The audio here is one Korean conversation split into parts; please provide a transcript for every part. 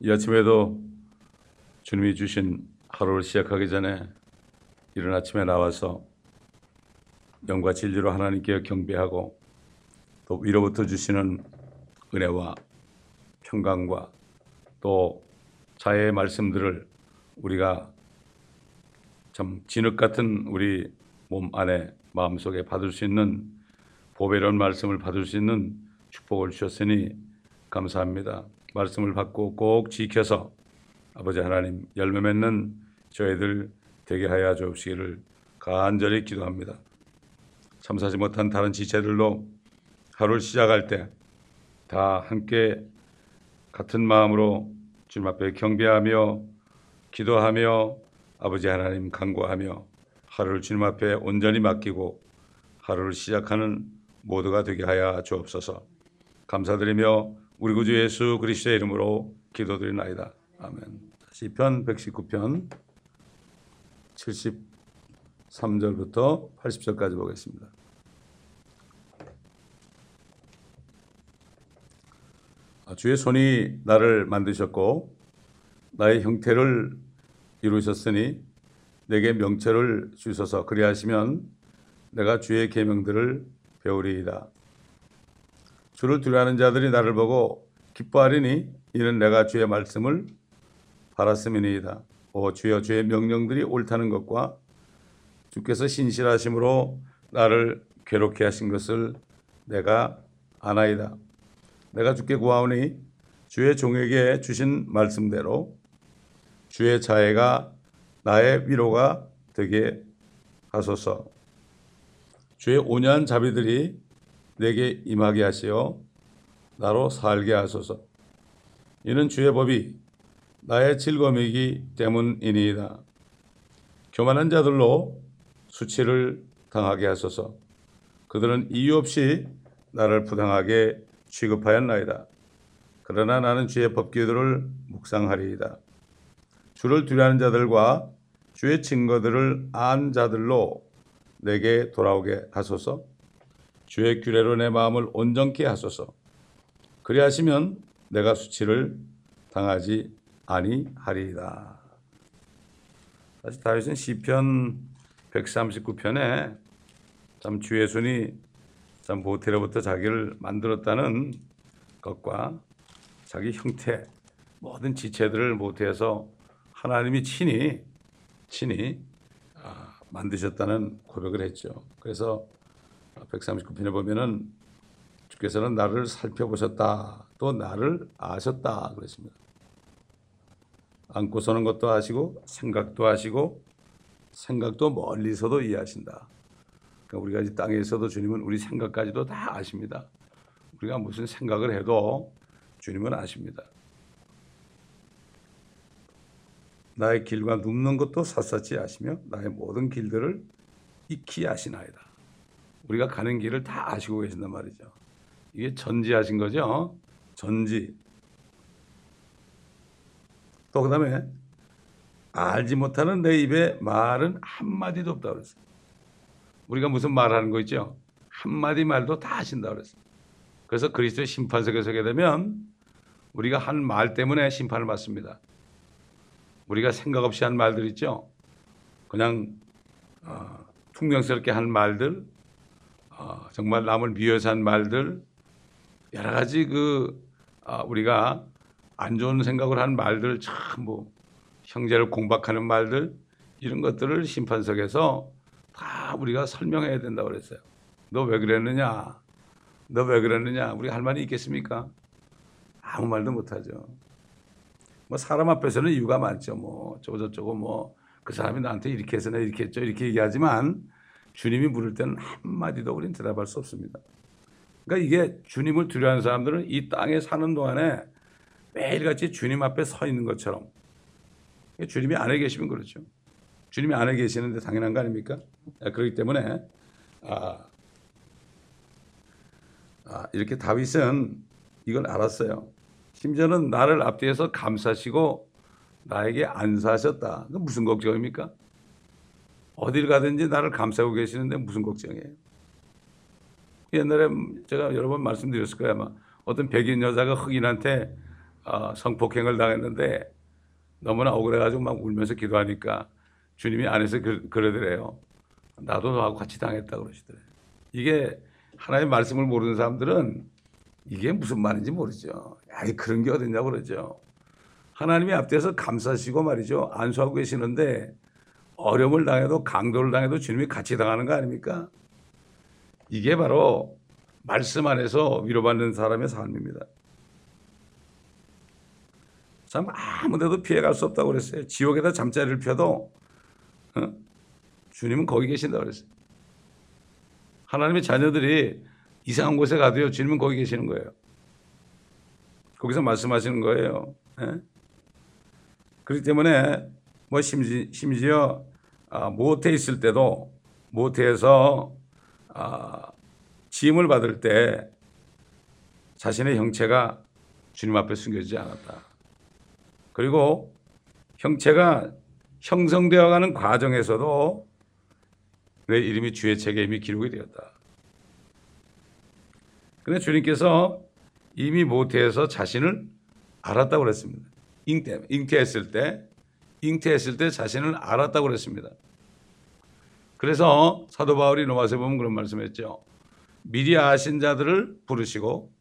이 아침에도 주님이 주신 하루를 시작하기 전에 이른 아침에 나와서 영과 진리로 하나님께 경배하고 또 위로부터 주시는 은혜와 평강과 또 자의 말씀들을 우리가 참 진흙 같은 우리 몸 안에 마음속에 받을 수 있는 보배로운 말씀을 받을 수 있는 축복을 주셨으니 감사합니다. 말씀을 받고 꼭 지켜서 아버지 하나님 열매 맺는 저희들 되게 하여 주옵시기를 간절히 기도합니다. 참사지 못한 다른 지체들도 하루를 시작할 때 다 함께 같은 마음으로 주님 앞에 경배하며 기도하며 아버지 하나님 간구하며 하루를 주님 앞에 온전히 맡기고 하루를 시작하는 모두가 되게 하여 주옵소서. 감사드리며 우리 구주 예수 그리스도의 이름으로 기도드리나이다. 아멘. 시편 119편 73절부터 80절까지 보겠습니다. 아, 주의 손이 나를 만드셨고 나의 형태를 이루셨으니 내게 명철을 주셔서 그리하시면 내가 주의 계명들을 배우리이다. 주를 두려워하는 자들이 나를 보고 기뻐하리니 이는 내가 주의 말씀을 바랐음이니이다. 오 주여 주의 명령들이 옳다는 것과 주께서 신실하심으로 나를 괴롭게 하신 것을 내가 아나이다. 내가 주께 구하오니 주의 종에게 주신 말씀대로 주의 자애가 나의 위로가 되게 하소서. 주의 온유한 자비들이 내게 임하게 하시어 나로 살게 하소서. 이는 주의 법이 나의 즐거움이기 때문이니이다. 교만한 자들로 수치를 당하게 하소서. 그들은 이유 없이 나를 부당하게 취급하였나이다. 그러나 나는 주의 법규들을 묵상하리이다. 주를 두려워하는 자들과 주의 증거들을 안 자들로 내게 돌아오게 하소서. 주의 규례로 내 마음을 온전케 하소서. 그리하시면 내가 수치를 당하지 아니하리이다. 사실 다윗은 시편 139편에 참 주의 손이 참 모태로부터 자기를 만들었다는 것과 자기 형태 모든 지체들을 모태에서 하나님이 친히 친히 아, 만드셨다는 고백을 했죠. 그래서 139편에 보면은 주께서는 나를 살펴보셨다. 또 나를 아셨다. 그랬습니다. 안고 서는 것도 아시고 생각도 하시고 생각도 멀리서도 이해하신다. 그러니까 우리가 이 땅에 있어도 주님은 우리 생각까지도 다 아십니다. 우리가 무슨 생각을 해도 주님은 아십니다. 나의 길과 눕는 것도 샅샅이 아시며 나의 모든 길들을 익히 아시나이다. 우리가 가는 길을 다 아시고 계신단 말이죠. 이게 전지하신 거죠. 전지. 또 그다음에 알지 못하는 내 입에 말은 한마디도 없다 그랬어요. 우리가 무슨 말하는 거 있죠? 한마디 말도 다 하신다 그랬어요. 그래서 그리스도의 심판석에 서게 되면 우리가 한 말 때문에 심판을 받습니다. 우리가 생각 없이 한 말들 있죠? 그냥 어, 퉁명스럽게 한 말들, 어, 정말 남을 미워서 한 말들, 여러 가지 그 아, 우리가 안 좋은 생각을 한 말들 참뭐 형제를 공박하는 말들 이런 것들을 심판석에서 다 우리가 설명해야 된다고 그랬어요. 너 왜 그랬느냐? 너 왜 그랬느냐? 우리 할 말이 있겠습니까? 아무 말도 못하죠. 뭐 사람 앞에서는 이유가 많죠. 뭐 저저저고 뭐그 사람이 나한테 이렇게 해서 내 이렇게 했죠. 이렇게 얘기하지만 주님이 물을 때는 한마디도 우리는 대답할 수 없습니다. 그러니까 이게 주님을 두려워하는 사람들은 이 땅에 사는 동안에 매일같이 주님 앞에 서 있는 것처럼 주님이 안에 계시면 그렇죠. 주님이 안에 계시는데 당연한 거 아닙니까? 아, 그렇기 때문에 아, 아, 이렇게 다윗은 이걸 알았어요. 심지어는 나를 앞뒤에서 감싸시고 나에게 안사하셨다. 그 무슨 걱정입니까? 어딜 가든지 나를 감싸고 계시는데 무슨 걱정이에요? 옛날에 제가 여러 번 말씀드렸을 거예요. 아마 어떤 백인 여자가 흑인한테 어, 성폭행을 당했는데 너무나 억울해가지고 막 울면서 기도하니까 주님이 안에서 그, 그러더래요. 나도 너하고 같이 당했다 그러시더래요. 이게 하나님의 말씀을 모르는 사람들은 이게 무슨 말인지 모르죠. 아이 그런 게 어딨냐고 그러죠. 하나님이 앞에서 감사하시고 말이죠. 안수하고 계시는데 어려움을 당해도 강도를 당해도 주님이 같이 당하는 거 아닙니까? 이게 바로 말씀 안에서 위로받는 사람의 삶입니다. 참 아무데도 피해갈 수 없다고 그랬어요. 지옥에다 잠자리를 펴도 어? 주님은 거기 계신다고 그랬어요. 하나님의 자녀들이 이상한 곳에 가도요. 주님은 거기 계시는 거예요. 거기서 말씀하시는 거예요. 예? 그렇기 때문에 뭐 심지, 심지어 아, 모태에 있을 때도 모태에서 아, 지음을 받을 때 자신의 형체가 주님 앞에 숨겨지지 않았다. 그리고 형체가 형성되어 가는 과정에서도 내 이름이 주의 책에 이미 기록이 되었다. 그런데 주님께서 이미 모태에서 자신을 알았다고 그랬습니다. 잉태, 잉태했을 때, 잉태했을 때 자신을 알았다고 그랬습니다. 그래서 사도 바울이 로마서에 보면 그런 말씀했죠. 미리 아신 자들을 부르시고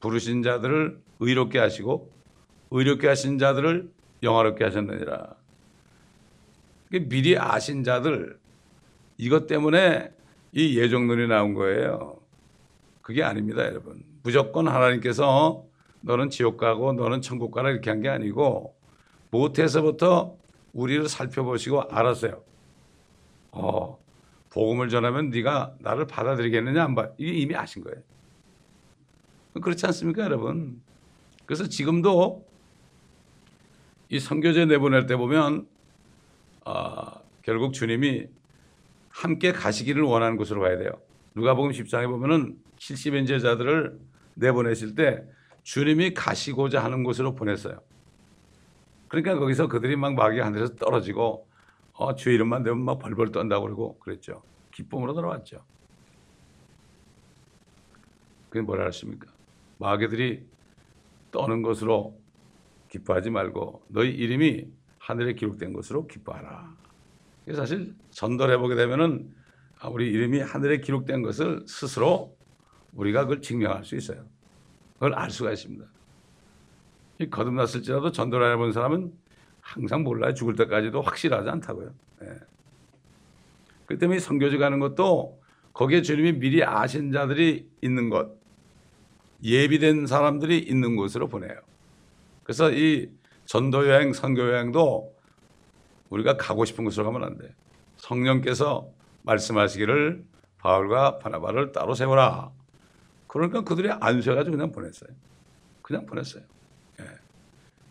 부르신 자들을 의롭게 하시고 의롭게 하신 자들을 영화롭게 하셨느니라. 미리 아신 자들 이것 때문에 이 예정론이 나온 거예요. 그게 아닙니다, 여러분. 무조건 하나님께서 너는 지옥 가고 너는 천국 가라 이렇게 한 게 아니고 모태에서부터 우리를 살펴보시고 알았어요. 어, 복음을 전하면 네가 나를 받아들이겠느냐 안 봐. 이게 이미 아신 거예요. 그렇지 않습니까, 여러분? 그래서 지금도 이 선교제 내보낼 때 보면 어, 결국 주님이 함께 가시기를 원하는 곳으로 가야 돼요. 누가복음 10장에 보면은 70인 제자들을 내보내실 때 주님이 가시고자 하는 곳으로 보냈어요. 그러니까 거기서 그들이 막 마귀 하늘에서 떨어지고 어, 주 이름만 되면 막 벌벌 떤다고 그러고 그랬죠. 기쁨으로 돌아왔죠. 그게 뭐라 하십니까? 마귀들이 떠는 것으로 기뻐하지 말고 너희 이름이 하늘에 기록된 것으로 기뻐하라. 사실 전도를 해보게 되면은 아, 우리 이름이 하늘에 기록된 것을 스스로 우리가 그걸 증명할 수 있어요. 그걸 알 수가 있습니다. 거듭났을지라도 전도를 해본 사람은 항상 몰라요. 죽을 때까지도 확실하지 않다고요. 예. 그 때문에 선교지 가는 것도 거기에 주님이 미리 아신 자들이 있는 곳, 예비된 사람들이 있는 곳으로 보내요. 그래서 이 전도 여행, 선교 여행도 우리가 가고 싶은 곳으로 가면 안 돼. 성령께서 말씀하시기를 바울과 바나바를 따로 세워라. 그러니까 그들이 안수해가지고 그냥 보냈어요. 그냥 보냈어요.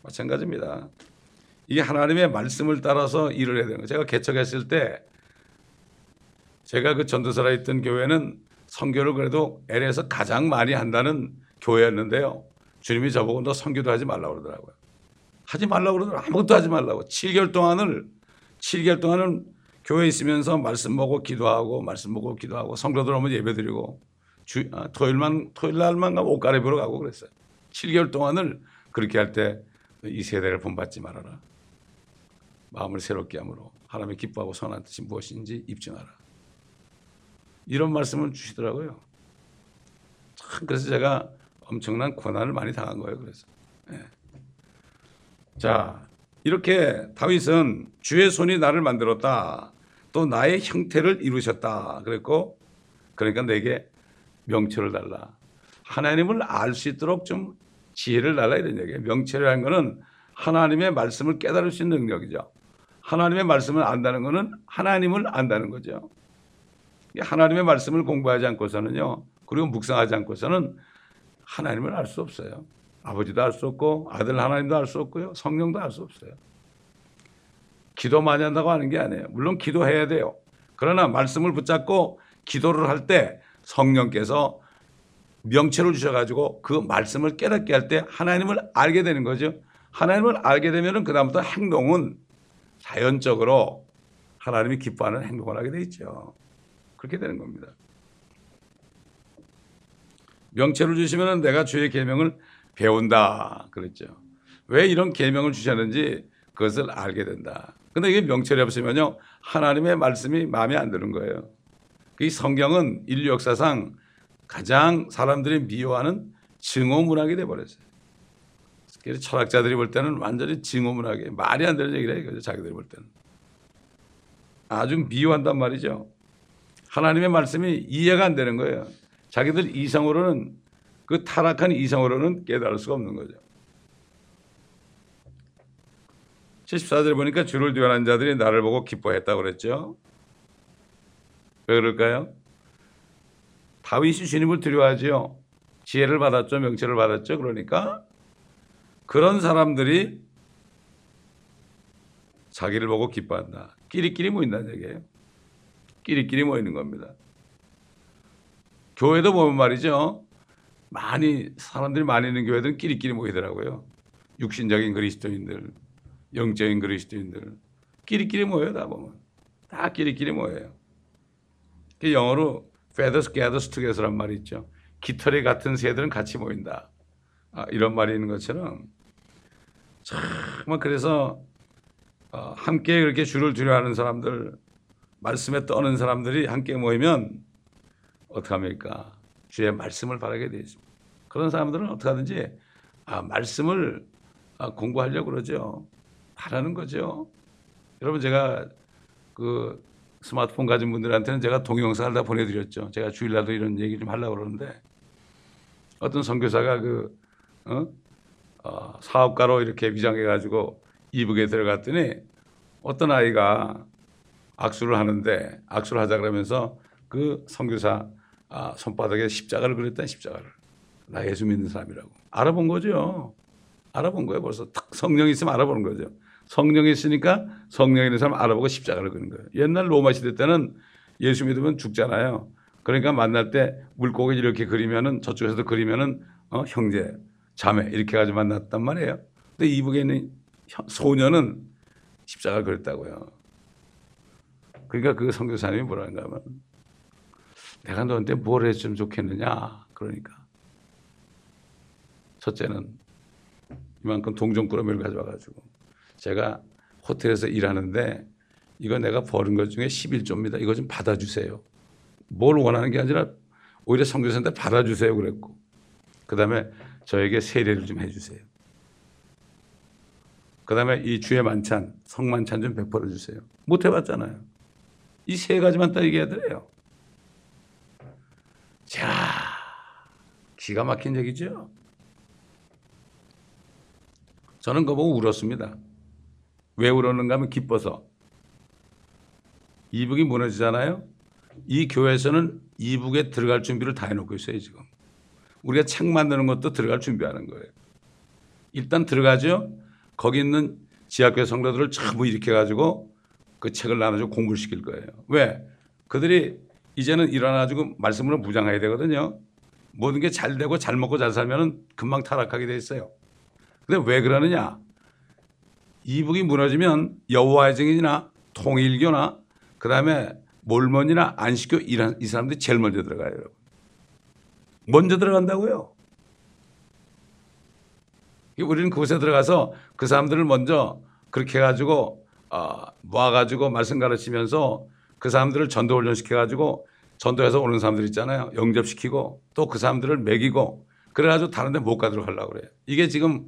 예. 마찬가지입니다. 이게 하나님의 말씀을 따라서 일을 해야 되는 거예요. 제가 개척했을 때 제가 그 전도사라 있던 교회는 성교를 그래도 LA에서 가장 많이 한다는 교회였는데요. 주님이 저보고 너 성교도 하지 말라고 그러더라고요. 하지 말라고 그러더라고요. 아무것도 하지 말라고. 7개월 동안을 7개월 동안은 교회에 있으면서 말씀 보고 기도하고 말씀 보고 기도하고 성도들 오면 예배드리고 주, 아, 토요일만 토요일 날만 가면 옷 갈아입으러 가고 그랬어요. 7개월 동안을 그렇게 할 때 이 세대를 본받지 말아라. 마음을 새롭게 함으로 하나님의 기뻐하고 선한 뜻이 무엇인지 입증하라. 이런 말씀을 주시더라고요. 참 그래서 제가 엄청난 고난을 많이 당한 거예요. 그래서 네. 자 이렇게 다윗은 주의 손이 나를 만들었다. 또 나의 형태를 이루셨다. 그랬고 그러니까 내게 명철을 달라. 하나님을 알 수 있도록 좀 지혜를 달라 이런 얘기예요. 명철이라는 것은 하나님의 말씀을 깨달을 수 있는 능력이죠. 하나님의 말씀을 안다는 것은 하나님을 안다는 거죠. 하나님의 말씀을 공부하지 않고서는요. 그리고 묵상하지 않고서는 하나님을 알 수 없어요. 아버지도 알 수 없고 아들 하나님도 알 수 없고요. 성령도 알 수 없어요. 기도 많이 한다고 하는 게 아니에요. 물론 기도해야 돼요. 그러나 말씀을 붙잡고 기도를 할 때 성령께서 명체를 주셔가지고 그 말씀을 깨닫게 할 때 하나님을 알게 되는 거죠. 하나님을 알게 되면 그다음부터 행동은 자연적으로 하나님이 기뻐하는 행동을 하게 돼 있죠. 그렇게 되는 겁니다. 명체를 주시면 내가 주의 계명을 배운다 그랬죠. 왜 이런 계명을 주셨는지 그것을 알게 된다. 근데 이게 명철이 없으면요. 하나님의 말씀이 마음에 안 드는 거예요. 이 성경은 인류 역사상 가장 사람들이 미워하는 증오 문학이 돼 버렸어요. 그래서 철학자들이 볼 때는 완전히 증오 문학이 말이 안 되는 얘기라 이거죠. 자기들이 볼 때는. 아주 미워한단 말이죠. 하나님의 말씀이 이해가 안 되는 거예요. 자기들 이성으로는 그 타락한 이성으로는 깨달을 수가 없는 거죠. 74절에 보니까 주를 뒤환한 자들이 나를 보고 기뻐했다고 그랬죠. 왜 그럴까요? 다윗이 주님을 두려워하지요. 지혜를 받았죠. 명체를 받았죠. 그러니까 그런 사람들이 자기를 보고 기뻐한다. 끼리끼리 모인다는 얘기예요. 끼리끼리 모이는 겁니다. 교회도 보면 말이죠. 많이 사람들이 많이 있는 교회들은 끼리끼리 모이더라고요. 육신적인 그리스도인들, 영적인 그리스도인들 끼리끼리 모여요 다 보면 다 끼리끼리 모여요. 그 영어로 feathers gathers together란 말이 있죠. 깃털이 같은 새들은 같이 모인다. 아, 이런 말이 있는 것처럼 정말 그래서 어, 함께 그렇게 주를 두려워하는 사람들 말씀에 떠는 사람들이 함께 모이면 어떡합니까? 주의 말씀을 바라게 되어. 그런 사람들은 어떻게 하든지 아, 말씀을 아, 공부하려고 그러죠. 바라는 거죠. 여러분 제가 그 스마트폰 가진 분들한테는 제가 동영상을 다 보내드렸죠. 제가 주일날도 이런 얘기 좀 하려고 그러는데 어떤 선교사가 그 어? 어, 사업가로 이렇게 위장해가지고 이북에 들어갔더니 어떤 아이가 악수를 하는데 악수를 하자 그러면서 그 선교사 아, 손바닥에 십자가를 그렸다 십자가를 나 예수 믿는 사람이라고 알아본 거죠. 알아본 거예요. 벌써 탁 성령이 있으면 알아보는 거죠. 성령이 있으니까 성령 있는 사람 알아보고 십자가를 그는 거예요. 옛날 로마 시대 때는 예수 믿으면 죽잖아요. 그러니까 만날 때 물고기 이렇게 그리면은 저쪽에서도 그리면은 어, 형제, 자매 이렇게 가지고 만났단 말이에요. 근데 이북에 있는 소녀는 십자가를 그렸다고요. 그러니까 그 선교사님이 뭐라는가 하면 내가 너한테 뭘 했으면 좋겠느냐. 그러니까 첫째는 이만큼 동전 꾸러미를 가져와가지고 제가 호텔에서 일하는데 이거 내가 버는 것 중에 11조입니다. 이거 좀 받아주세요. 뭘 원하는 게 아니라 오히려 성교사한테 받아주세요 그랬고 그 다음에 저에게 세례를 좀 해주세요. 그 다음에 이 주의 만찬, 성만찬 좀 베풀어 주세요. 못 해봤잖아요. 이 세 가지만 딱 얘기하더래요. 자, 기가 막힌 얘기죠. 저는 그거 보고 울었습니다. 왜 울었는가 하면 기뻐서. 이북이 무너지잖아요. 이 교회에서는 이북에 들어갈 준비를 다 해놓고 있어요, 지금. 우리가 책 만드는 것도 들어갈 준비하는 거예요. 일단 들어가죠. 거기 있는 지하교회 성도들을 전부 일으켜가지고 그 책을 나눠주고 공부를 시킬 거예요. 왜? 그들이 이제는 일어나가지고 말씀으로 무장해야 되거든요. 모든 게 잘 되고 잘 먹고 잘 살면은 금방 타락하게 돼 있어요. 근데 왜 그러느냐? 이북이 무너지면 여호와의 증인이나 통일교나 그다음에 몰몬이나 안식교 이런 이 사람들이 제일 먼저 들어가요. 여러분. 먼저 들어간다고요. 우리는 그곳에 들어가서 그 사람들을 먼저 그렇게 해가지고 어, 모아가지고 말씀 가르치면서 그 사람들을 전도 훈련시켜가지고 전도해서 오는 사람들 있잖아요. 영접시키고 또 그 사람들을 먹이고 그래가지고 다른 데 못 가도록 하려고 그래요. 이게 지금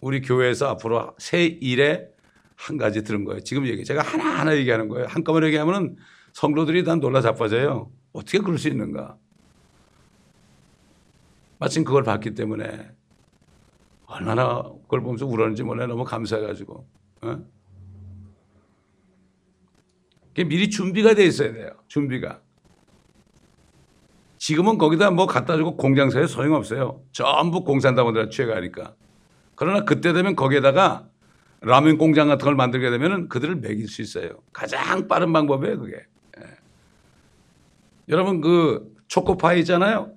우리 교회에서 앞으로 새 일에 한 가지 들은 거예요. 지금 얘기 제가 하나하나 얘기하는 거예요. 한꺼번에 얘기하면은 성도들이 다 놀라 자빠져요. 어떻게 그럴 수 있는가? 마침 그걸 봤기 때문에 얼마나 그걸 보면서 울었는지 몰라 너무 감사해가지고. 어? 미리 준비가 돼 있어야 돼요. 준비가. 지금은 거기다 뭐 갖다 주고 공장사에 소용없어요. 전부 공산당원들 취해가니까. 그러나 그때 되면 거기에다가 라면 공장 같은 걸 만들게 되면 그들을 먹일 수 있어요. 가장 빠른 방법이에요, 그게. 예. 여러분 그 초코파이 있잖아요.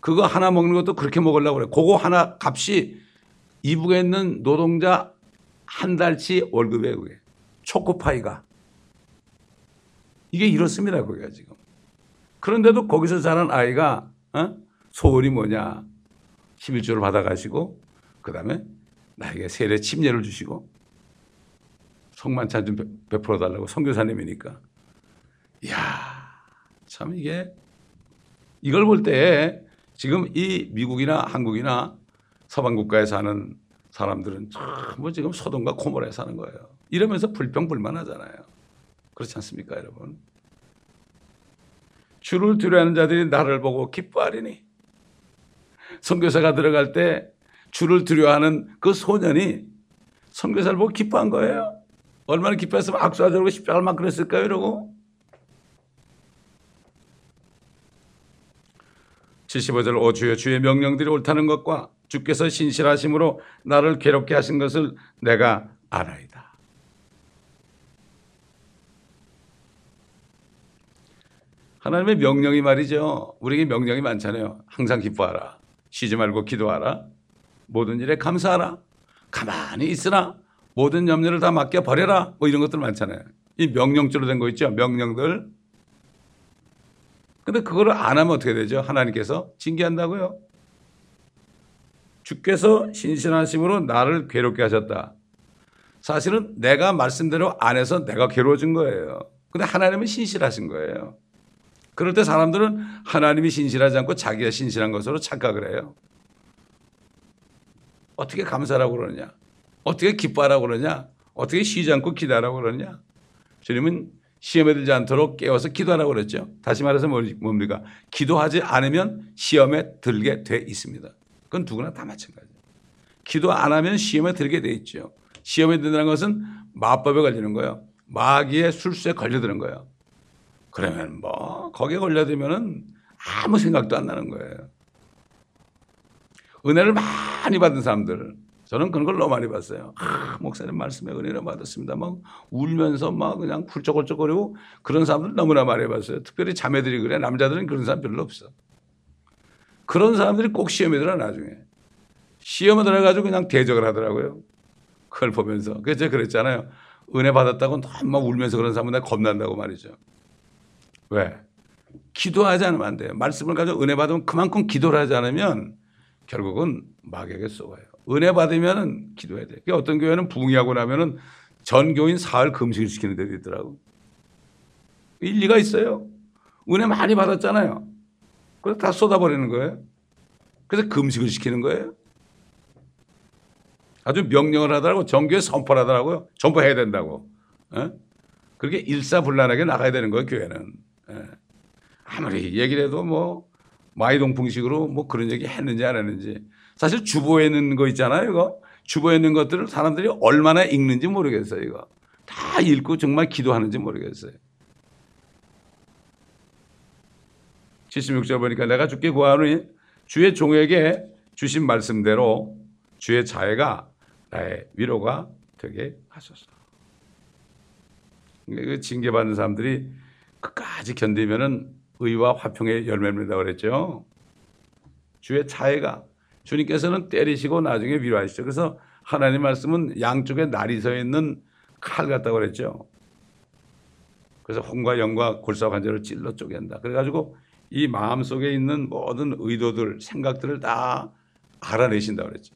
그거 하나 먹는 것도 그렇게 먹으려고 그래. 그거 하나 값이 이북에 있는 노동자 한 달치 월급이에요, 그게. 초코파이가. 이게 이렇습니다, 거기가 지금. 그런데도 거기서 자란 아이가, 어? 소원이 뭐냐. 11조를 받아가시고, 그 다음에 나에게 세례 침례를 주시고 성만찬 좀 베풀어 달라고 선교사님이니까. 이야, 참 이게 이걸 볼 때 지금 이 미국이나 한국이나 서방 국가에 사는 사람들은 전부 지금 소돔과 고모라에 사는 거예요. 이러면서 불평불만하잖아요. 그렇지 않습니까, 여러분? 주를 두려하는 자들이 나를 보고 기뻐하리니 선교사가 들어갈 때 주를 두려워하는 그 소년이 선교사를 보고 기뻐한 거예요. 얼마나 기뻐했으면 악수하자고 십자가를 막 그랬을까요? 이러고 75절 오 주여 주의 명령들이 옳다는 것과 주께서 신실하심으로 나를 괴롭게 하신 것을 내가 알아이다. 하나님의 명령이 말이죠. 우리에게 명령이 많잖아요. 항상 기뻐하라. 쉬지 말고 기도하라. 모든 일에 감사하라. 가만히 있으라. 모든 염려를 다 맡겨 버려라. 뭐 이런 것들 많잖아요. 이 명령조로 된 거 있죠. 명령들. 근데 그거를 안 하면 어떻게 되죠? 하나님께서 징계한다고요. 주께서 신신하심으로 나를 괴롭게 하셨다. 사실은 내가 말씀대로 안 해서 내가 괴로워진 거예요. 근데 하나님은 신실하신 거예요. 그럴 때 사람들은 하나님이 신실하지 않고 자기가 신실한 것으로 착각을 해요. 어떻게 감사라고 그러냐? 어떻게 기뻐하라고 그러냐? 어떻게 쉬지 않고 기도하라고 그러냐? 주님은 시험에 들지 않도록 깨워서 기도하라고 그랬죠. 다시 말해서 뭡니까? 기도하지 않으면 시험에 들게 돼 있습니다. 그건 누구나 다 마찬가지예요. 기도 안 하면 시험에 들게 돼 있죠. 시험에 든다는 것은 마법에 걸리는 거예요. 마귀의 술수에 걸려드는 거예요. 그러면 뭐 거기에 걸려들면은 아무 생각도 안 나는 거예요. 은혜를 많이 받은 사람들 저는 그런 걸 너무 많이 봤어요. 아, 목사님 말씀에 은혜를 받았습니다. 막 울면서 막 그냥 훌쩍훌쩍거리고 그런 사람들 너무나 많이 봤어요. 특별히 자매들이 그래. 남자들은 그런 사람 별로 없어. 그런 사람들이 꼭 시험에 들어 나중에. 시험에 들어가지고 그냥 대적을 하더라고요. 그걸 보면서. 그래서 제가 그랬잖아요. 은혜 받았다고 너무 울면서 그런 사람은 내가 겁난다고 말이죠. 왜? 기도하지 않으면 안 돼요. 말씀을 가지고 은혜 받으면 그만큼 기도를 하지 않으면 결국은 마귀에게 쏘아요. 은혜 받으면 기도해야 돼. 그러니까 어떤 교회는 부흥하고 나면은 전 교인 사흘 금식을 시키는 데도 있더라고. 일리가 있어요. 은혜 많이 받았잖아요. 그래서 다 쏟아버리는 거예요. 그래서 금식을 시키는 거예요. 아주 명령을 하더라고. 정교에 선포를 하더라고요. 전부해야 된다고. 어? 그렇게 일사불란하게 나가야 되는 거예요, 교회는. 예. 아무리 얘기를 해도 뭐 마이동풍식으로 뭐 그런 얘기 했는지 안 했는지 사실 주보에 있는 거 있잖아요, 이거. 주보에 있는 것들을 사람들이 얼마나 읽는지 모르겠어요, 이거. 다 읽고 정말 기도하는지 모르겠어요. 76절 보니까 내가 주께 구하노니 주의 종에게 주신 말씀대로 주의 자애가 나의 위로가 되게 하소서. 그 징계받는 사람들이 끝까지 견디면은 의와 화평의 열매를 맺는다 그랬죠. 주의 자애가 주님께서는 때리시고 나중에 위로하시죠. 그래서 하나님 말씀은 양쪽에 날이 서 있는 칼 같다고 그랬죠. 그래서 혼과 영과 골사 관절을 찔러 쪼갠다. 그래가지고 이 마음 속에 있는 모든 의도들, 생각들을 다 알아내신다 그랬죠.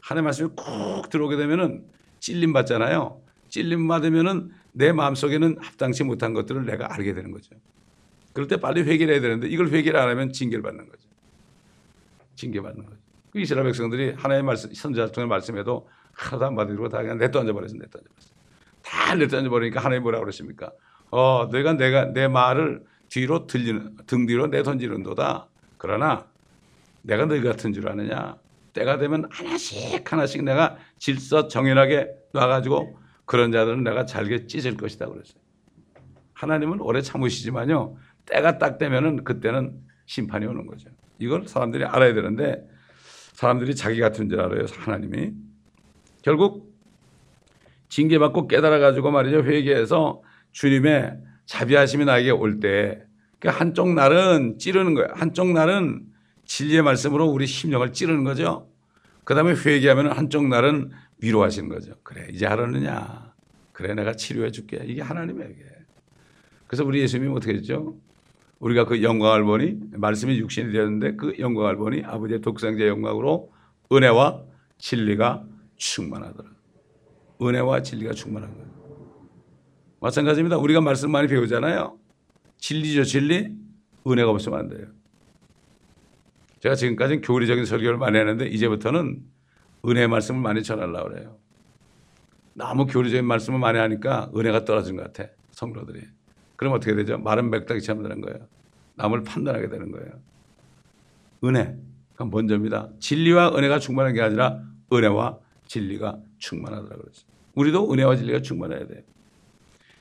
하나님 말씀이 쿡 들어오게 되면은 찔림 받잖아요. 찔림 받으면은 내 마음 속에는 합당치 못한 것들을 내가 알게 되는 거죠. 그럴 때 빨리 회개를 해야 되는데 이걸 회개를 안 하면 징계를 받는 거죠. 징계받는 거죠. 그 이스라엘 백성들이 하나님의 말씀, 선지자 통해 말씀해도 하나도 안 받으려고 다 그냥 내던져 버렸어, 내던져 버렸어. 다 내던져 버리니까 하나님 뭐라 그러십니까? 어, 내가 내가 내 말을 뒤로 들리는 등 뒤로 내던지는도다. 그러나 내가 너희 같은 줄 아느냐? 때가 되면 하나씩 하나씩 내가 질서 정연하게 놔가지고 그런 자들은 내가 잘게 찢을 것이다 그랬어요. 하나님은 오래 참으시지만요. 때가 딱 되면은 그때는 심판이 오는 거죠. 이걸 사람들이 알아야 되는데 사람들이 자기 같은 줄 알아요. 하나님이. 결국 징계받고 깨달아 가지고 말이죠. 회개해서 주님의 자비하심이 나에게 올 때 그 한쪽 날은 찌르는 거예요. 한쪽 날은 진리의 말씀으로 우리 심령을 찌르는 거죠. 그 다음에 회개하면 한쪽 날은 위로하시는 거죠. 그래, 이제 하려느냐. 그래, 내가 치료해 줄게. 이게 하나님에게. 그래서 우리 예수님이 어떻게 했죠? 우리가 그 영광을 보니 말씀이 육신이 되었는데 그 영광을 보니 아버지의 독생자의 영광으로 은혜와 진리가 충만하더라. 은혜와 진리가 충만한 거예요. 마찬가지입니다. 우리가 말씀 많이 배우잖아요. 진리죠, 진리. 은혜가 없으면 안 돼요. 제가 지금까지는 교리적인 설교를 많이 했는데 이제부터는 은혜 말씀을 많이 전하려고 그래요. 너무 교리적인 말씀을 많이 하니까 은혜가 떨어진 것 같아. 성도들이. 그럼 어떻게 되죠? 마른 맥다기처럼 되는 거예요. 남을 판단하게 되는 거예요. 은혜가 먼저입니다. 진리와 은혜가 충만한 게 아니라 은혜와 진리가 충만하더라 그랬어요. 우리도 은혜와 진리가 충만해야 돼요.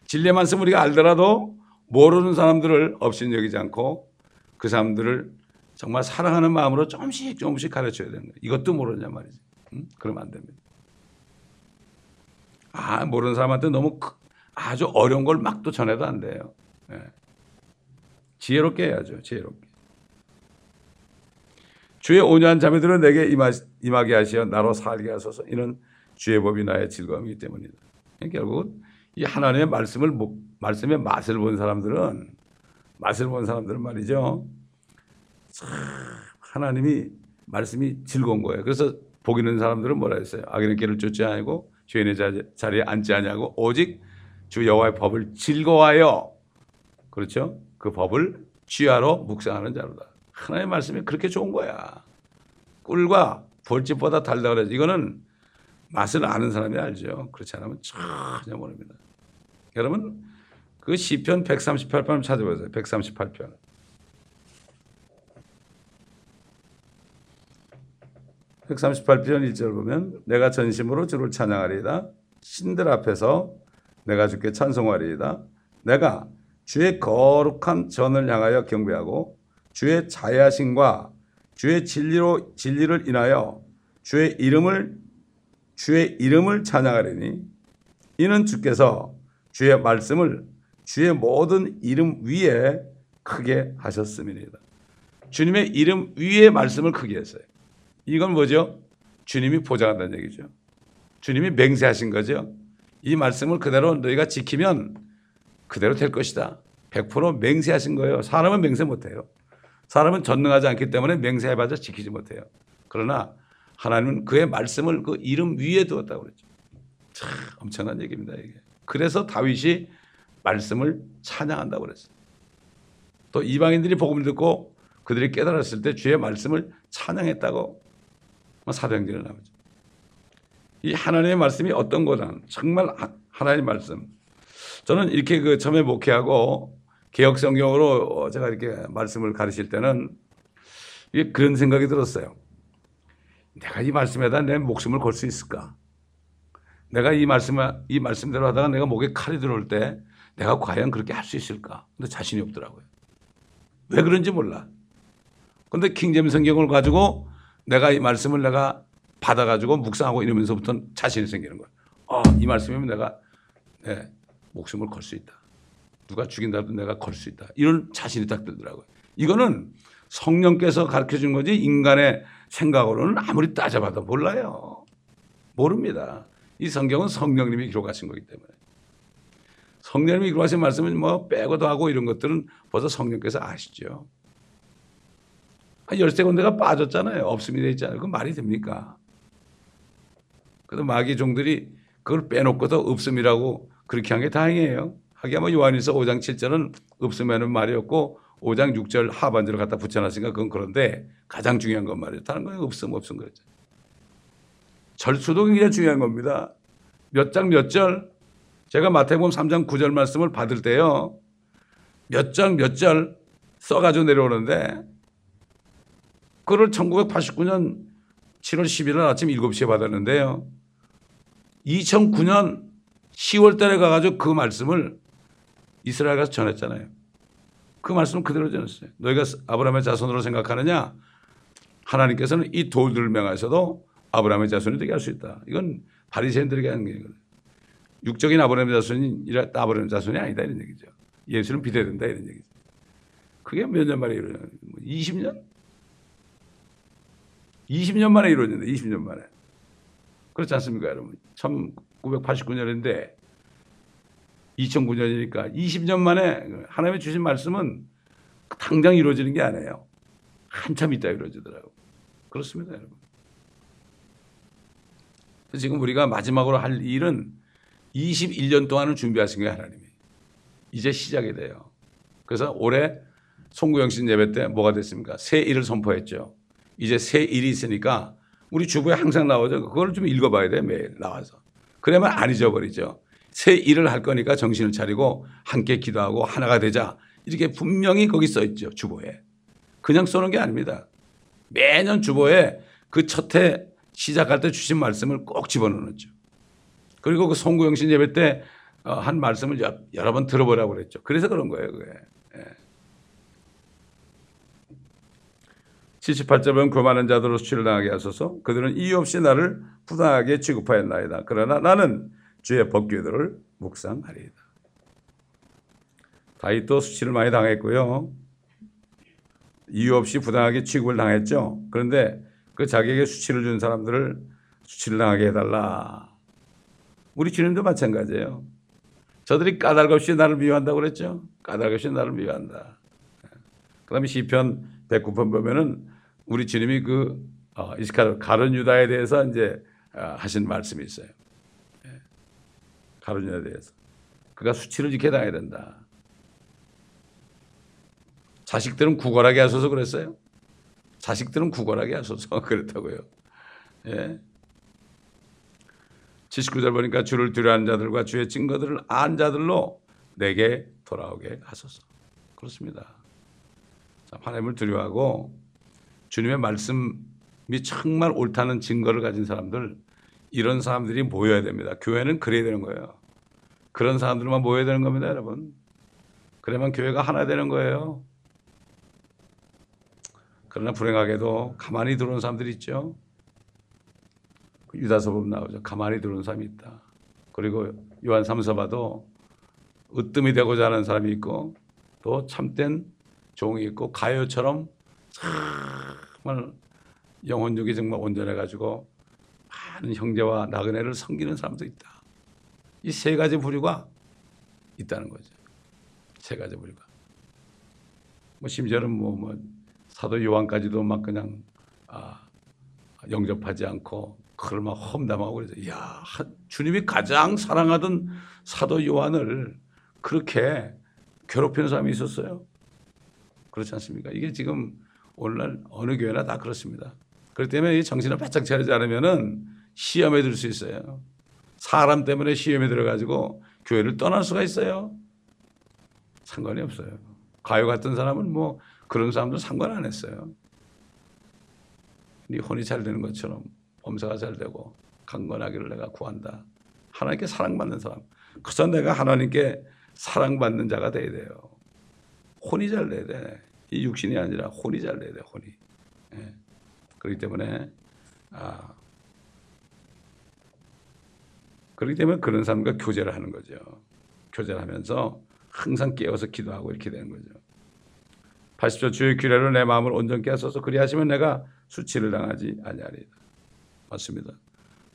진리의 말씀 우리가 알더라도 모르는 사람들을 업신 여기지 않고 그 사람들을 정말 사랑하는 마음으로 조금씩 조금씩 가르쳐야 되는 거예요. 이것도 모르냐 말이지. 응? 그러면 안 됩니다. 아 모르는 사람한테 너무 아주 어려운 걸 막 또 전해도 안 돼요. 예. 지혜롭게 해야죠. 지혜롭게. 주의 온유한 자매들은 내게 임하, 임하게 하시어 나로 살게 하소서. 이는 주의 법이 나의 즐거움이기 때문이다. 결국 이 하나님의 말씀을 말씀의 맛을 본 사람들은 맛을 본 사람들은 말이죠. 참 하나님이 말씀이 즐거운 거예요. 그래서 복 있는 사람들은 뭐라 했어요? 악인의 길을 쫓지 아니고 죄인의 자리에 앉지 아니하고 오직 주 여호와의 법을 즐거워하여 그렇죠? 그 법을 취하러 묵상하는 자로다. 하나님의 말씀이 그렇게 좋은 거야. 꿀과 벌집보다 달다 그래서 이거는 맛을 아는 사람이 알죠. 그렇지 않으면 전혀 모릅니다. 여러분 그 시편 138편 찾아보세요. 138편. 138편 1절 보면 내가 전심으로 주를 찬양하리이다. 신들 앞에서 내가 주께 찬송하리이다. 내가 주의 거룩한 전을 향하여 경배하고 주의 자야신과 주의 진리로 진리를 인하여 주의 이름을 주의 이름을 찬양하리니 이는 주께서 주의 말씀을 주의 모든 이름 위에 크게 하셨음이니다. 주님의 이름 위에 말씀을 크게 했어요. 이건 뭐죠? 주님이 보장한다는 얘기죠. 주님이 맹세하신 거죠. 이 말씀을 그대로 너희가 지키면 그대로 될 것이다. 100% 맹세하신 거예요. 사람은 맹세 못해요. 사람은 전능하지 않기 때문에 맹세해봐자 지키지 못해요. 그러나 하나님은 그의 말씀을 그 이름 위에 두었다고 그랬죠. 참 엄청난 얘기입니다. 이게. 그래서 다윗이 말씀을 찬양한다고 그랬어요. 또 이방인들이 복음을 듣고 그들이 깨달았을 때 주의 말씀을 찬양했다고 사도행전에 나오죠. 이 하나님의 말씀이 어떤 거다. 정말 하나님의 말씀. 저는 이렇게 그 처음에 목회하고 개혁 성경으로 제가 이렇게 말씀을 가르칠 때는 그런 생각이 들었어요. 내가 이 말씀에다 내 목숨을 걸 수 있을까? 내가 이 말씀 이 말씀대로 하다가 내가 목에 칼이 들어올 때 내가 과연 그렇게 할 수 있을까? 근데 자신이 없더라고요. 왜 그런지 몰라. 근데 킹제임 성경을 가지고 내가 이 말씀을 내가 받아가지고 묵상하고 이러면서부터 자신이 생기는 거야. 아, 이 말씀이면 내가 네, 목숨을 걸 수 있다. 누가 죽인다도 내가 걸 수 있다. 이런 자신이 딱 들더라고요. 이거는 성령께서 가르쳐 준 거지 인간의 생각으로는 아무리 따져봐도 몰라요. 모릅니다. 이 성경은 성령님이 기록하신 거기 때문에. 성령님이 기록하신 말씀은 뭐 빼고도 하고 이런 것들은 벌써 성령께서 아시죠. 열세 군데가 빠졌잖아요. 없음이 되 있잖아요. 그 말이 됩니까? 그래도 마귀 종들이 그걸 빼놓고도 없음이라고 그렇게 한 게 다행이에요. 하기야 뭐 요한일서 5장 7절은 없음에는 말이었고 5장 6절 하반절을 갖다 붙여놨으니까 그건 그런데 가장 중요한 건 말이에요. 다른 건 없음 없음 그랬죠. 절수도 굉장히 중요한 겁니다. 몇 장 몇 절 제가 마태복음 3장 9절 말씀을 받을 때요. 몇 장 몇 절 써가지고 내려오는데 그걸 1989년 7월 11일 아침 7시에 받았는데요. 2009년 10월 달에 가가지고 그 말씀을 이스라엘 가서 전했잖아요. 그 말씀 그대로 전했어요. 너희가 아브라함의 자손으로 생각하느냐? 하나님께서는 이 돌들을 명하셔도 아브라함의 자손이 되게 할 수 있다. 이건 바리새인들에게 하는 얘기예요. 육적인 아브라함의 자손이 아브라함의 자손이 아니다 이런 얘기죠. 예수는 비대된다 이런 얘기죠. 그게 몇 년 만에 이루어졌 20년? 20년 만에 이루어졌는데 20년 만에. 그렇지 않습니까, 여러분? 1989년인데 2009년이니까 20년 만에 하나님의 주신 말씀은 당장 이루어지는 게 아니에요. 한참 있다 이루어지더라고. 그렇습니다, 여러분. 지금 우리가 마지막으로 할 일은 21년 동안을 준비하신 거예요, 하나님이. 이제 시작이 돼요. 그래서 올해 송구영신 예배 때 뭐가 됐습니까? 새 일을 선포했죠. 이제 새 일이 있으니까 우리 주부에 항상 나오죠. 그걸 좀 읽어봐야 돼, 매일 나와서. 그러면 안 잊어버리죠. 새 일을 할 거니까 정신을 차리고 함께 기도하고 하나가 되자. 이렇게 분명히 거기 써 있죠, 주보에. 그냥 써놓은 게 아닙니다. 매년 주보에 그 첫 해 시작할 때 주신 말씀을 꼭 집어넣었죠. 그리고 그 송구영신 예배 때 한 말씀을 여러 번 들어보라고 그랬죠. 그래서 그런 거예요, 그게. 예. 78절은 교만한 자들로 수치를 당하게 하소서 그들은 이유 없이 나를 부당하게 취급하였나이다. 그러나 나는 주의 법규들을 묵상하리이다. 다윗도 수치를 많이 당했고요. 이유 없이 부당하게 취급을 당했죠. 그런데 그 자기에게 수치를 준 사람들을 수치를 당하게 해달라. 우리 주님도 마찬가지예요. 저들이 까닭 없이 나를 미워한다고 그랬죠. 까닭 없이 나를 미워한다. 그 다음에 시편 109편 보면은 우리 주님이 그 어, 이스카르 가론 유다에 대해서 이제 어, 하신 말씀이 있어요. 예. 가론 유다에 대해서 그가 수치를 지켜 당해야 된다. 자식들은 구걸하게 하소서 그랬어요. 자식들은 구걸하게 하소서 그랬다고요. 예. 79절 보니까 주를 두려워하는 자들과 주의 증거들을 안 자들로 내게 돌아오게 하소서. 그렇습니다. 자, 하나님을 두려워하고 주님의 말씀이 정말 옳다는 증거를 가진 사람들 이런 사람들이 모여야 됩니다. 교회는 그래야 되는 거예요. 그런 사람들만 모여야 되는 겁니다, 여러분. 그러면 교회가 하나 되는 거예요. 그러나 불행하게도 가만히 들어온 사람들이 있죠. 그 유다서 보면 나오죠. 가만히 들어온 사람이 있다. 그리고 요한 3서 봐도 으뜸이 되고자 하는 사람이 있고 또 참된 종이 있고 가요처럼 정말 영혼력이 정말 온전해가지고 많은 형제와 나그네를 섬기는 사람도 있다. 이 세 가지 부류가 있다는 거죠. 세 가지 부류가. 뭐 심지어는 뭐, 뭐 사도 요한까지도 막 그냥 아, 영접하지 않고 그걸 막 험담하고 그래서 야 주님이 가장 사랑하던 사도 요한을 그렇게 괴롭히는 사람이 있었어요. 그렇지 않습니까? 이게 지금 오늘날 어느 교회나 다 그렇습니다. 그렇기 때문에 이 정신을 바짝 차리지 않으면은 시험에 들 수 있어요. 사람 때문에 시험에 들어가지고 교회를 떠날 수가 있어요. 상관이 없어요. 가요 같은 사람은 뭐 그런 사람도 상관 안 했어요. 네 혼이 잘 되는 것처럼 범사가 잘 되고 강건하기를 내가 구한다. 하나님께 사랑받는 사람. 그래서 내가 하나님께 사랑받는 자가 돼야 돼요. 혼이 잘 돼야 돼. 이 육신이 아니라 혼이 잘 돼야 돼, 혼이. 예. 그렇기 때문에, 아, 그렇기 때문에 그런 사람과 교제를 하는 거죠. 교제를 하면서 항상 깨어서 기도하고 이렇게 되는 거죠. 80조 주의 규례로 내 마음을 온전케 하소서 그리하시면 내가 수치를 당하지 아니하리이다. 맞습니다.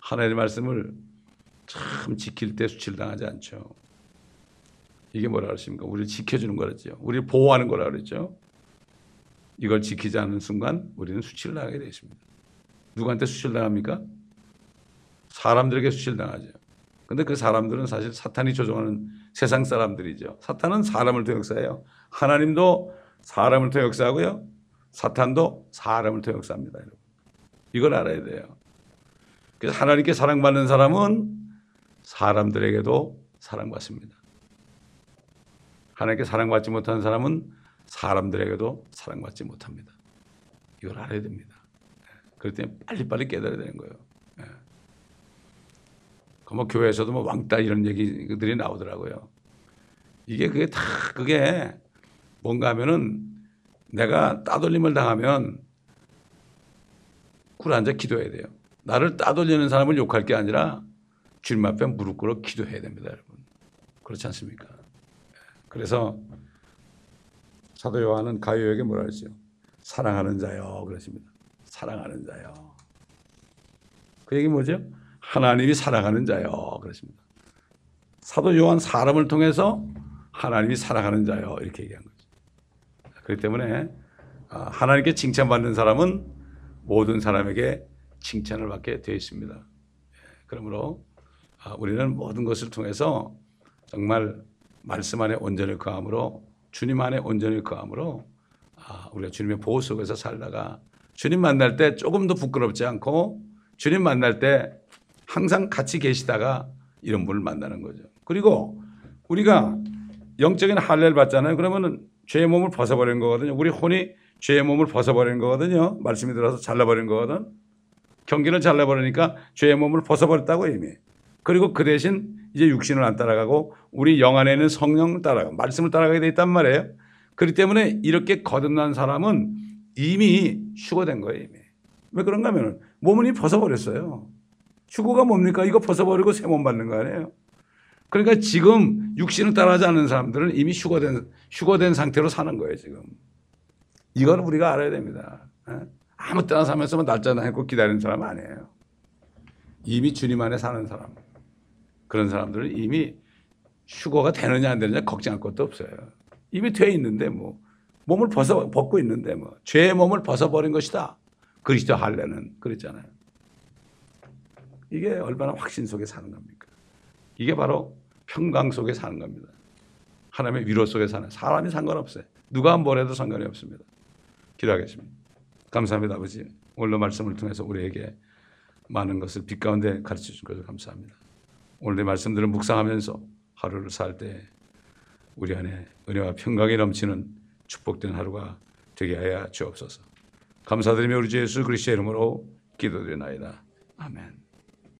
하나님의 말씀을 참 지킬 때 수치를 당하지 않죠. 이게 뭐라 그러십니까? 우리를 지켜주는 거랬죠. 우리를 보호하는 거라 그랬죠. 이걸 지키지 않는 순간 우리는 수치를 당하게 되어 있습니다. 누구한테 수치를 당합니까? 사람들에게 수치를 당하죠. 근데 그 사람들은 사실 사탄이 조종하는 세상 사람들이죠. 사탄은 사람을 통해 역사해요. 하나님도 사람을 통해 역사하고요. 사탄도 사람을 통해 역사합니다. 이걸 알아야 돼요. 그래서 하나님께 사랑받는 사람은 사람들에게도 사랑받습니다. 하나님께 사랑받지 못하는 사람은 사람들에게도 사랑받지 못합니다. 이걸 알아야 됩니다. 그럴 때 빨리빨리 깨달아야 되는 거예요. 예. 그 뭐 교회에서도 뭐 왕따 이런 얘기들이 나오더라고요. 이게 그게 다 그게 뭔가 하면은 내가 따돌림을 당하면 꿇어 앉아 기도해야 돼요. 나를 따돌리는 사람을 욕할 게 아니라 주님 앞에 무릎 꿇어 기도해야 됩니다, 여러분. 그렇지 않습니까? 그래서 사도 요한은 가요에게 뭐라 그랬어요? 사랑하는 자요. 그러십니다. 사랑하는 자요. 그 얘기 뭐죠? 하나님이 사랑하는 자요. 그러십니다. 사도 요한 사람을 통해서 하나님이 사랑하는 자요. 이렇게 얘기한 거죠. 그렇기 때문에 아, 하나님께 칭찬받는 사람은 모든 사람에게 칭찬을 받게 되어 있습니다. 그러므로 아, 우리는 모든 것을 통해서 정말 말씀 안에 온전히 거함으로 주님 안에 온전히 거함으로 아, 우리가 주님의 보호 속에서 살다가 주님 만날 때 조금 더 부끄럽지 않고 주님 만날 때 항상 같이 계시다가 이런 분을 만나는 거죠. 그리고 우리가 영적인 할례를 받잖아요. 그러면은 죄의 몸을 벗어버리는 거거든요. 우리 혼이 죄의 몸을 벗어버리는 거거든요. 말씀이 들어서 잘라버리는 거거든. 경기를 잘라버리니까 죄의 몸을 벗어버렸다고 이미. 그리고 그 대신 이제 육신을 안 따라가고 우리 영 안에 있는 성령을 따라가 말씀을 따라가게 돼 있단 말이에요. 그렇기 때문에 이렇게 거듭난 사람은 이미 휴거된 거예요. 이미. 왜 그런가 하면 몸은 이미 벗어버렸어요. 휴거가 뭡니까? 이거 벗어버리고 새 몸 받는 거 아니에요? 그러니까 지금 육신을 따라하지 않는 사람들은 이미 휴거된, 휴거된 상태로 사는 거예요, 지금. 이걸 우리가 알아야 됩니다. 예? 아무 때나 살면서 날짜나 했고 기다리는 사람 아니에요. 이미 주님 안에 사는 사람. 그런 사람들은 이미 휴거가 되느냐 안 되느냐 걱정할 것도 없어요. 이미 돼 있는데 뭐 몸을 벗어 벗고 있는데 뭐 죄의 몸을 벗어버린 것이다. 그리스도 할례는 그랬잖아요. 이게 얼마나 확신 속에 사는 겁니까? 이게 바로 평강 속에 사는 겁니다. 하나님의 위로 속에 사는 사람이 상관없어요. 누가 뭐래도 상관이 없습니다. 기도하겠습니다. 감사합니다, 아버지. 오늘 말씀을 통해서 우리에게 많은 것을 빛 가운데 가르쳐 준 것을 감사합니다. 오늘의 말씀들을 묵상하면서 하루를 살 때 우리 안에 은혜와 평강이 넘치는 축복된 하루가 되게 하여 주옵소서. 감사드리며 우리 주 예수 그리스도의 이름으로 기도드리나이다. 아멘.